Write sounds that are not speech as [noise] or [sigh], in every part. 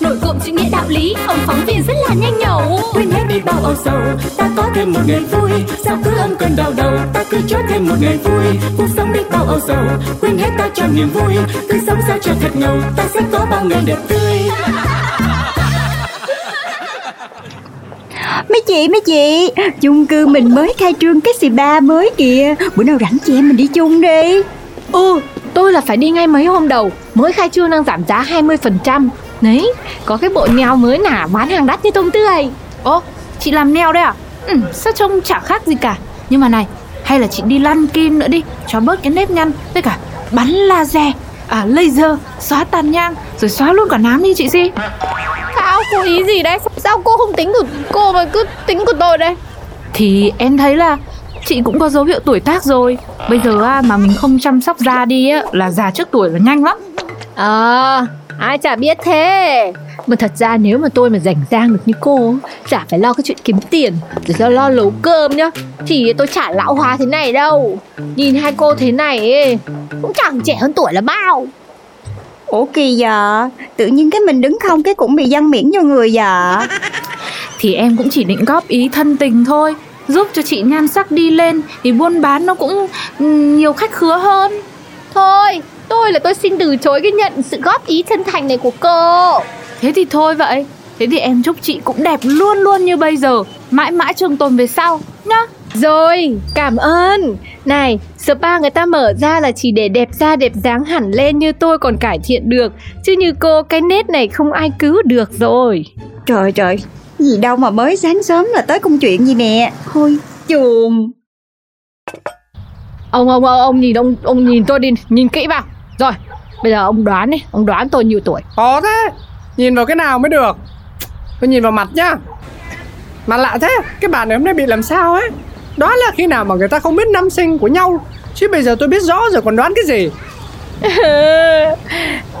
Nổi cộm chữ nghĩa đạo lý, ông phóng viên rất là nhanh nhẩu. Quên hết đi bao âu sầu ta có thêm một ngày vui. Sao cứ âm cơn đau đầu ta cứ cho thêm một ngày vui. Cuộc sống đi bao âu sầu quên hết ta cho niềm vui. Cứ sống sao cho thật ngầu ta sẽ có bao ngày đẹp tươi. Mấy chị, mấy chị, chung cư mình mới khai trương cái xì ba mới kìa. Bữa nào rảnh chị em mình đi chung đi. Ừ, tôi là phải đi ngay mấy hôm đầu Mới khai trương đang giảm giá 20% Đấy, có cái bộ neo mới nả bán hàng đắt như tôm tươi. Ồ, chị làm neo đấy à? Ừ, sao trông chả khác gì cả. Nhưng mà này, hay là chị đi lăn kim nữa đi Cho bớt cái nếp nhăn Với cả bắn laser À laser, xóa tàn nhang Rồi xóa luôn cả nám đi chị Si Sao cô ý gì đấy Sao cô không tính của cô mà cứ tính của tôi đây? Thì em thấy là chị cũng có dấu hiệu tuổi tác rồi. Bây giờ mà mình không chăm sóc da đi á, là già trước tuổi là nhanh lắm. À ai chả biết thế. Mà thật ra nếu mà tôi mà rảnh rang được như cô Chả phải lo cái chuyện kiếm tiền Rồi lo lo nấu cơm nhá. Thì tôi chả lão hóa thế này đâu. Nhìn hai cô thế này ấy, Cũng chẳng trẻ hơn tuổi là bao. Ủa kỳ dạ, tự nhiên cái mình đứng không cái cũng bị văn miễn vô người dạ Thì em cũng chỉ định góp ý thân tình thôi Giúp cho chị nhan sắc đi lên Thì buôn bán nó cũng nhiều khách khứa hơn. Thôi tôi là tôi xin từ chối cái nhận sự góp ý chân thành này của cô. Thế thì thôi vậy. Thế thì em chúc chị cũng đẹp luôn luôn như bây giờ. Mãi mãi trường tồn về sau nhá. Rồi, cảm ơn. Này, spa người ta mở ra là chỉ để đẹp da đẹp dáng hẳn lên như tôi còn cải thiện được. Chứ như cô cái nét này không ai cứu được rồi. Trời trời, gì đâu mà mới sáng sớm là tới công chuyện gì nè. Thôi, chuồng Ông ông ông, ông nhìn ông ông nhìn tôi đi, nhìn kỹ vào. Rồi, bây giờ ông đoán đi, ông đoán tôi nhiêu tuổi? Khó thế Nhìn vào cái nào mới được? Tôi nhìn vào mặt nhá. Mà lạ thế Cái bà này hôm nay bị làm sao ấy? Đó là khi nào mà người ta không biết năm sinh của nhau? Chứ bây giờ tôi biết rõ rồi còn đoán cái gì? À,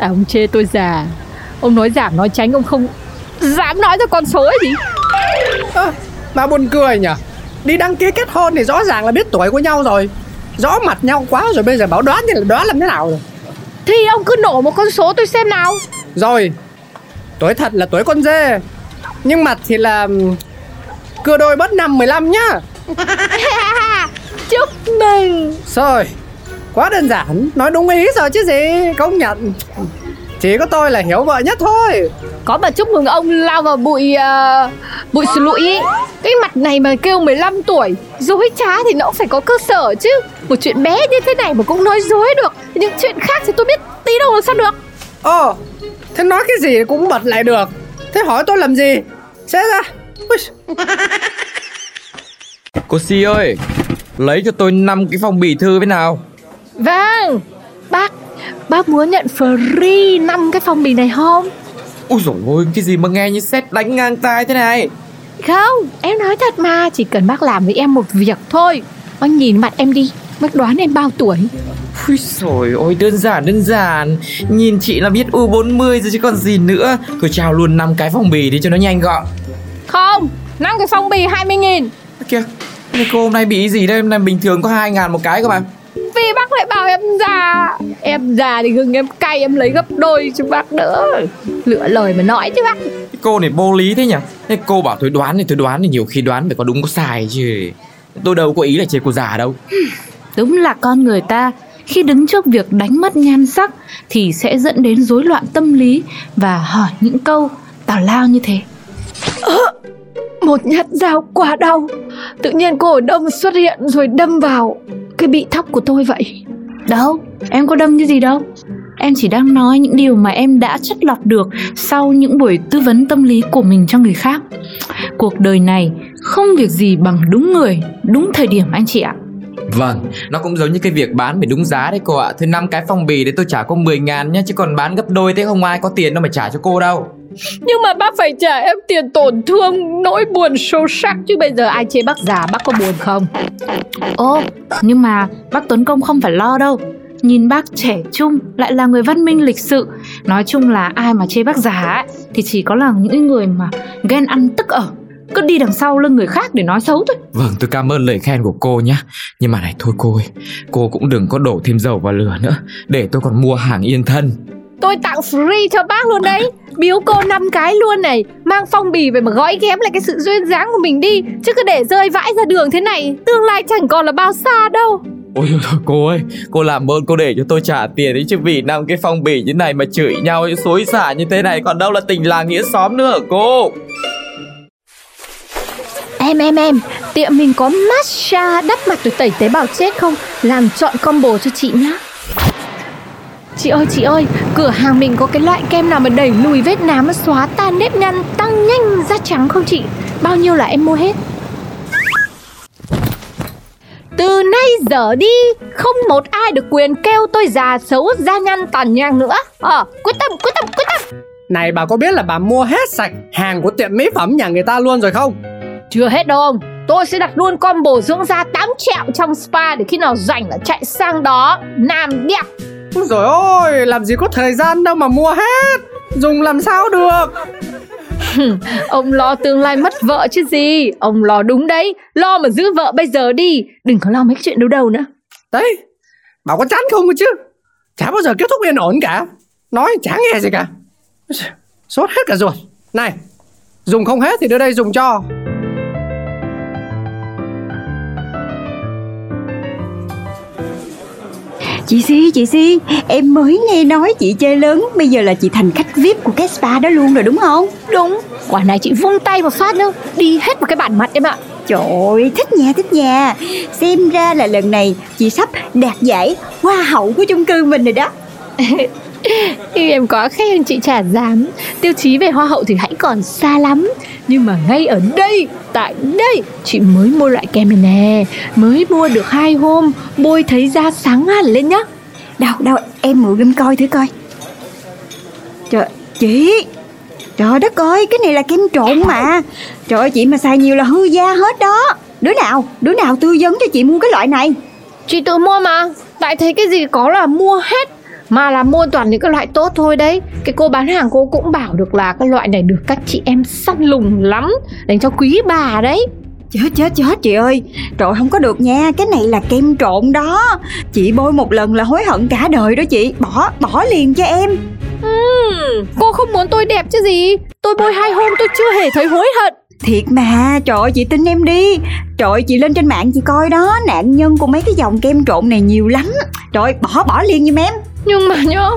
[laughs] ông chê tôi già. Ông nói giảm nói tránh ông không dám nói ra con số ấy gì. à, Mà buồn cười nhỉ? Đi đăng ký kết hôn thì rõ ràng là biết tuổi của nhau rồi. Rõ mặt nhau quá rồi bây giờ bảo đoán thì là đoán làm thế nào rồi Thì ông cứ nổ một con số tôi xem nào. Rồi Tuổi thật là tuổi con dê. Nhưng mặt thì là Cưa đôi bớt năm 15 nhá. [laughs] Chúc mừng. Rồi Quá đơn giản. Nói đúng ý rồi chứ gì? Công nhận. Chỉ có tôi là hiểu vợ nhất thôi. Có mà chúc mừng ông lao vào bụi uh, bụi lụi ý. Cái mặt này mà kêu 15 tuổi Dối trá thì nó cũng phải có cơ sở chứ. Một chuyện bé như thế này mà cũng nói dối được Những chuyện khác thì tôi biết tí đâu làm sao được. Ồ Thế nói cái gì cũng bật lại được. Thế hỏi tôi làm gì? Sẽ ra. Ui, [laughs] Cô Si ơi Lấy cho tôi 5 cái phong bì thư với nào. Vâng Bác Bác muốn nhận free 5 cái phong bì này không? Ui dồi ôi Cái gì mà nghe như xét đánh ngang tai thế này? Không Em nói thật mà Chỉ cần bác làm với em một việc thôi. Bác nhìn mặt em đi Bác đoán em bao tuổi Ui dồi ôi đơn giản đơn giản. Nhìn chị là biết U40 rồi chứ còn gì nữa. Thôi trao luôn 5 cái phong bì đi cho nó nhanh gọn. Không 5 cái phong bì 20 nghìn. Ơ Kìa Thế cô hôm nay bị gì đây? Hôm nay bình thường có 2 ngàn một cái cơ mà. Vì bác lại bảo em già. Em già thì gừng em cay em lấy gấp đôi cho bác đỡ. Lựa lời mà nói chứ bác. Cái cô này vô lý thế nhỉ? Thế cô bảo tôi đoán thì tôi đoán thì nhiều khi đoán phải có đúng có sai chứ. Tôi đâu có ý là chê cô già đâu. Đúng là con người ta khi đứng trước việc đánh mất nhan sắc thì sẽ dẫn đến rối loạn tâm lý và hỏi những câu tào lao như thế. Một nhát dao quá đau Tự nhiên cổ đông xuất hiện rồi đâm vào Cái bị thóc của tôi vậy Đâu, em có đâm cái gì đâu. Em chỉ đang nói những điều mà em đã chất lọc được sau những buổi tư vấn tâm lý của mình cho người khác. Cuộc đời này không việc gì bằng đúng người, đúng thời điểm anh chị ạ. Vâng, nó cũng giống như cái việc bán phải đúng giá đấy cô ạ. Thế năm cái phong bì đấy tôi trả cô 10 ngàn nhá Chứ còn bán gấp đôi thế không ai có tiền đâu mà trả cho cô đâu. Nhưng mà bác phải trả em tiền tổn thương Nỗi buồn sâu sắc Chứ bây giờ ai chê bác già bác có buồn không? Ồ, nhưng mà bác Tuấn Công không phải lo đâu. Nhìn bác trẻ trung lại là người văn minh lịch sự. Nói chung là ai mà chê bác già ấy Thì chỉ có là những người mà ghen ăn tức ở Cứ đi đằng sau lưng người khác để nói xấu thôi. Vâng tôi cảm ơn lời khen của cô nhé. Nhưng mà này thôi cô ơi Cô cũng đừng có đổ thêm dầu vào lửa nữa. Để tôi còn mua hàng yên thân. Tôi tặng free cho bác luôn đấy. Biếu cô năm cái luôn này. Mang phong bì về mà gói ghém lại cái sự duyên dáng của mình đi. Chứ cứ để rơi vãi ra đường thế này Tương lai chẳng còn là bao xa đâu. Ôi thôi cô ơi Cô làm ơn cô để cho tôi trả tiền đấy Chứ vì năm cái phong bì như này mà chửi nhau Xối xả như thế này Còn đâu là tình làng nghĩa xóm nữa hả cô Em em em, Tiệm mình có massage đắp mặt rồi tẩy tế bào chết không? Làm chọn combo cho chị nhá. Chị ơi chị ơi, Cửa hàng mình có cái loại kem nào mà đẩy lùi vết nám Xóa tan nếp nhăn, Tăng nhanh da trắng không chị? Bao nhiêu là em mua hết? Từ nay giờ đi, Không một ai được quyền kêu tôi già xấu, da nhăn tàn nhang nữa. Ờ quyết tâm quyết tâm quyết tâm. Này, bà có biết là bà mua hết sạch hàng của tiệm mỹ phẩm nhà người ta luôn rồi không? Chưa hết đâu ông. Tôi sẽ đặt luôn combo dưỡng da 8 triệu trong spa Để khi nào rảnh là chạy sang đó. Nam đẹp Rồi ôi, làm gì có thời gian đâu mà mua hết. Dùng làm sao được? Ông lo tương lai mất vợ chứ gì. Ông lo đúng đấy. Lo mà giữ vợ bây giờ đi. Đừng có lo mấy chuyện đâu đâu nữa. Đấy, bảo có chán không chứ? Chả bao giờ kết thúc yên ổn cả. Nói chả nghe gì cả. Sốt hết cả ruột. Này, dùng không hết thì đưa đây dùng cho Chị Si, chị Si, em mới nghe nói chị chơi lớn Bây giờ là chị thành khách VIP của cái spa đó luôn rồi đúng không? Đúng. Quả này chị vung tay một phát đâu Đi hết một cái bản mặt em ạ. Trời ơi, thích nha, thích nha. Xem ra là lần này chị sắp đạt giải Hoa hậu của chung cư mình rồi đó [laughs] [laughs] Thì em quá khen chị chả dám. Tiêu chí về hoa hậu thì hãy còn xa lắm. Nhưng mà ngay ở đây Tại đây Chị mới mua loại kem này nè. Mới mua được hai hôm Bôi thấy da sáng hẳn lên nhá. Đâu, đâu, em mượn em coi thử coi. Trời, chị Trời đất ơi, cái này là kem trộn mà. Trời ơi, chị mà xài nhiều là hư da hết đó. Đứa nào, đứa nào tư vấn cho chị mua cái loại này? Chị tự mua mà. Tại thấy cái gì có là mua hết Mà là mua toàn những cái loại tốt thôi đấy. Cái cô bán hàng cô cũng bảo được là Cái loại này được các chị em săn lùng lắm. Dành cho quý bà đấy. Chết chết chết chị ơi. Trời không có được nha. Cái này là kem trộn đó. Chị bôi một lần là hối hận cả đời đó chị. Bỏ bỏ liền cho em. Ừm, Cô không muốn tôi đẹp chứ gì. Tôi bôi hai hôm tôi chưa hề thấy hối hận. Thiệt mà Trời ơi chị tin em đi. Trời ơi, chị lên trên mạng chị coi đó. Nạn nhân của mấy cái dòng kem trộn này nhiều lắm. Trời ơi, bỏ bỏ liền giùm em Nhưng mà nhá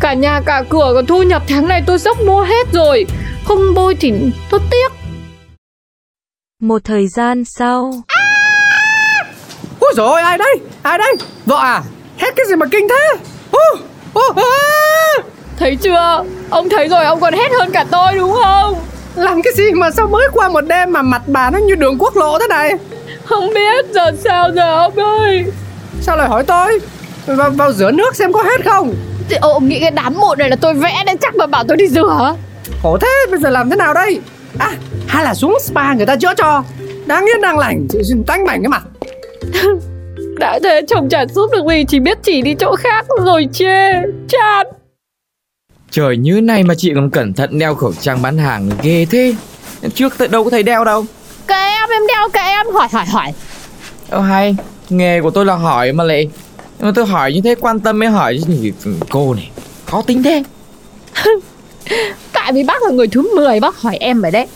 Cả nhà cả cửa còn thu nhập tháng này tôi sắp mua hết rồi Không bôi thì tôi tiếc Một thời gian sau Ôi dồi ôi, ai đây? Ai đây? Vợ à? Hét cái gì mà kinh thế? Ô, à! Thấy chưa Ông thấy rồi ông còn hết hơn cả tôi đúng không Làm cái gì mà sao mới qua một đêm mà mặt bà nó như đường quốc lộ thế này? Không biết giờ sao giờ ông ơi Sao lại hỏi tôi? Vào, vào rửa nước xem có hết không? Thì ông nghĩ cái đám mụn này là tôi vẽ nên chắc mà bảo tôi đi rửa. Khổ thế, bây giờ làm thế nào đây? À, hay là xuống spa người ta chữa cho. Đáng yên đang lành, chị xin tanh bảnh cái mặt. [laughs] Đã thế chồng chả giúp được gì Chỉ biết chỉ đi chỗ khác rồi chê Chán. Trời như này mà chị còn cẩn thận đeo khẩu trang bán hàng ghê thế. Trước tới đâu có thấy đeo đâu. Kệ em em đeo kệ em. Hỏi hỏi hỏi. Ơ hay Nghề của tôi là hỏi mà lại mà tôi hỏi như thế quan tâm mới hỏi chứ thì Cô này khó tính thế. [laughs] Tại vì bác là người thứ 10 bác hỏi em ở đấy.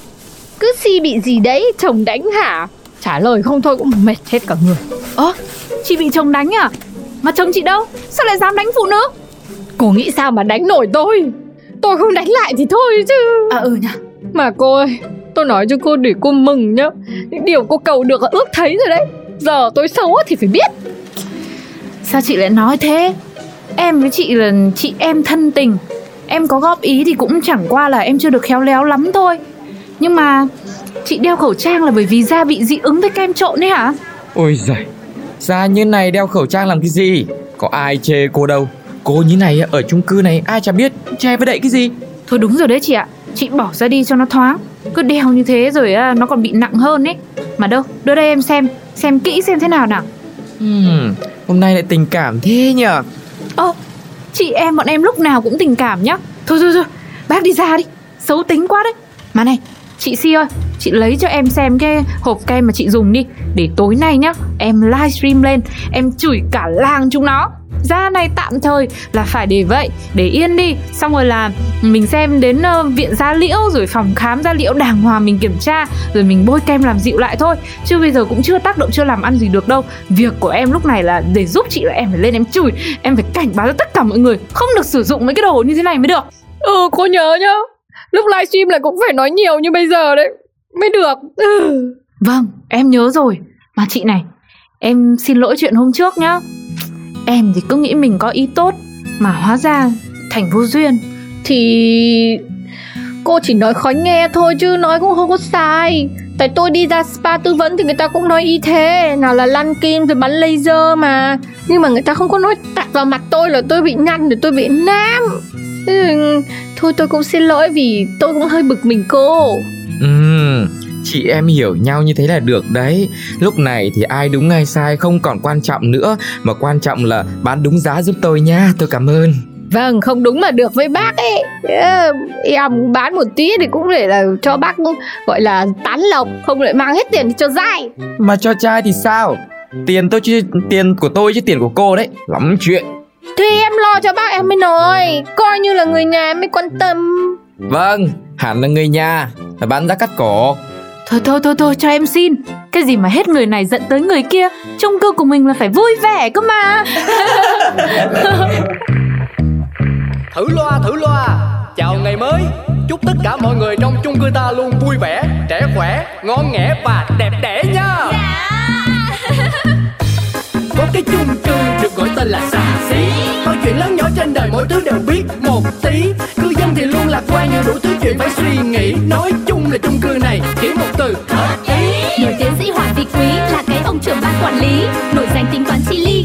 Cứ si bị gì đấy chồng đánh hả? Trả lời không thôi cũng mệt hết cả người. Ơ, chị bị chồng đánh à? Mà chồng chị đâu? Sao lại dám đánh phụ nữ? Cô nghĩ sao mà đánh nổi tôi? Tôi không đánh lại thì thôi chứ. À ừ nhỉ Mà cô ơi Tôi nói cho cô để cô mừng nhá. Những điều cô cầu được là ước thấy rồi đấy. Giờ tôi xấu thì phải biết Sao chị lại nói thế? Em với chị là chị em thân tình. Em có góp ý thì cũng chẳng qua là em chưa được khéo léo lắm thôi. Nhưng mà chị đeo khẩu trang là bởi vì da bị dị ứng với kem trộn đấy hả? Ôi giời Da như này đeo khẩu trang làm cái gì? Có ai chê cô đâu. Cô như này ở chung cư này ai chả biết Che với đậy cái gì. Thôi đúng rồi đấy chị ạ. Chị bỏ ra đi cho nó thoáng. Cứ đeo như thế rồi à, nó còn bị nặng hơn ấy. Mà đâu, đưa đây em xem Xem kỹ xem thế nào nào. Hmm, Hôm nay lại tình cảm thế nhở Ơ, chị em bọn em lúc nào cũng tình cảm nhá. Thôi thôi thôi, bác đi ra đi. Xấu tính quá đấy. Mà này, chị Si ơi Chị lấy cho em xem cái hộp kem mà chị dùng đi. Để tối nay nhá Em livestream lên Em chửi cả làng chúng nó. Da này tạm thời là phải để vậy Để yên đi. Xong rồi là mình xem đến uh, viện da liễu Rồi phòng khám da liễu đàng hoàng mình kiểm tra Rồi mình bôi kem làm dịu lại thôi. Chứ bây giờ cũng chưa tác động chưa làm ăn gì được đâu. Việc của em lúc này là để giúp chị là em phải lên em chửi Em phải cảnh báo cho tất cả mọi người Không được sử dụng mấy cái đồ như thế này mới được. Ừ cô nhớ nhá. Lúc livestream là cũng phải nói nhiều như bây giờ đấy. Mới được. Ừ. Vâng em nhớ rồi. Mà chị này Em xin lỗi chuyện hôm trước nhá Em thì cứ nghĩ mình có ý tốt Mà hóa ra thành vô duyên Thì cô chỉ nói khó nghe thôi chứ nói cũng không có sai. Tại tôi đi ra spa tư vấn thì người ta cũng nói y thế, Nào là lăn kim rồi bắn laser mà. Nhưng mà người ta không có nói tạt vào mặt tôi là tôi bị nhăn rồi tôi bị nám. Ừ, thôi tôi cũng xin lỗi vì tôi cũng hơi bực mình cô. Ừ chị em hiểu nhau như thế là được đấy. Lúc này thì ai đúng ai sai không còn quan trọng nữa Mà quan trọng là bán đúng giá giúp tôi nha, tôi cảm ơn. Vâng, không đúng mà được với bác ấy. Em bán một tí thì cũng để là cho bác gọi là tán lộc Không lại mang hết tiền cho dai. Mà cho trai thì sao? Tiền tôi chứ tiền của tôi chứ tiền của cô đấy Lắm chuyện. Thì em lo cho bác em mới nói Coi như là người nhà em mới quan tâm. Vâng, hẳn là người nhà Là bán giá cắt cổ Thôi thôi thôi thôi cho em xin. Cái gì mà hết người này giận tới người kia Chung cư của mình là phải vui vẻ cơ mà. [laughs] Thử loa thử loa. Chào ngày mới. Chúc tất cả mọi người trong chung cư ta luôn vui vẻ Trẻ khỏe, ngon nghẻ và đẹp đẽ nha cái chung cư được gọi tên là xà xí câu chuyện lớn nhỏ trên đời mỗi thứ đều biết một tí. Cư dân thì luôn lạc quan như đủ thứ chuyện phải suy nghĩ. Nói chung là chung cư này chỉ một từ hợp ý. Nổi tiến sĩ Hoàng Vị Quý là cái ông trưởng ban quản lý, Nổi danh tính toán chi ly.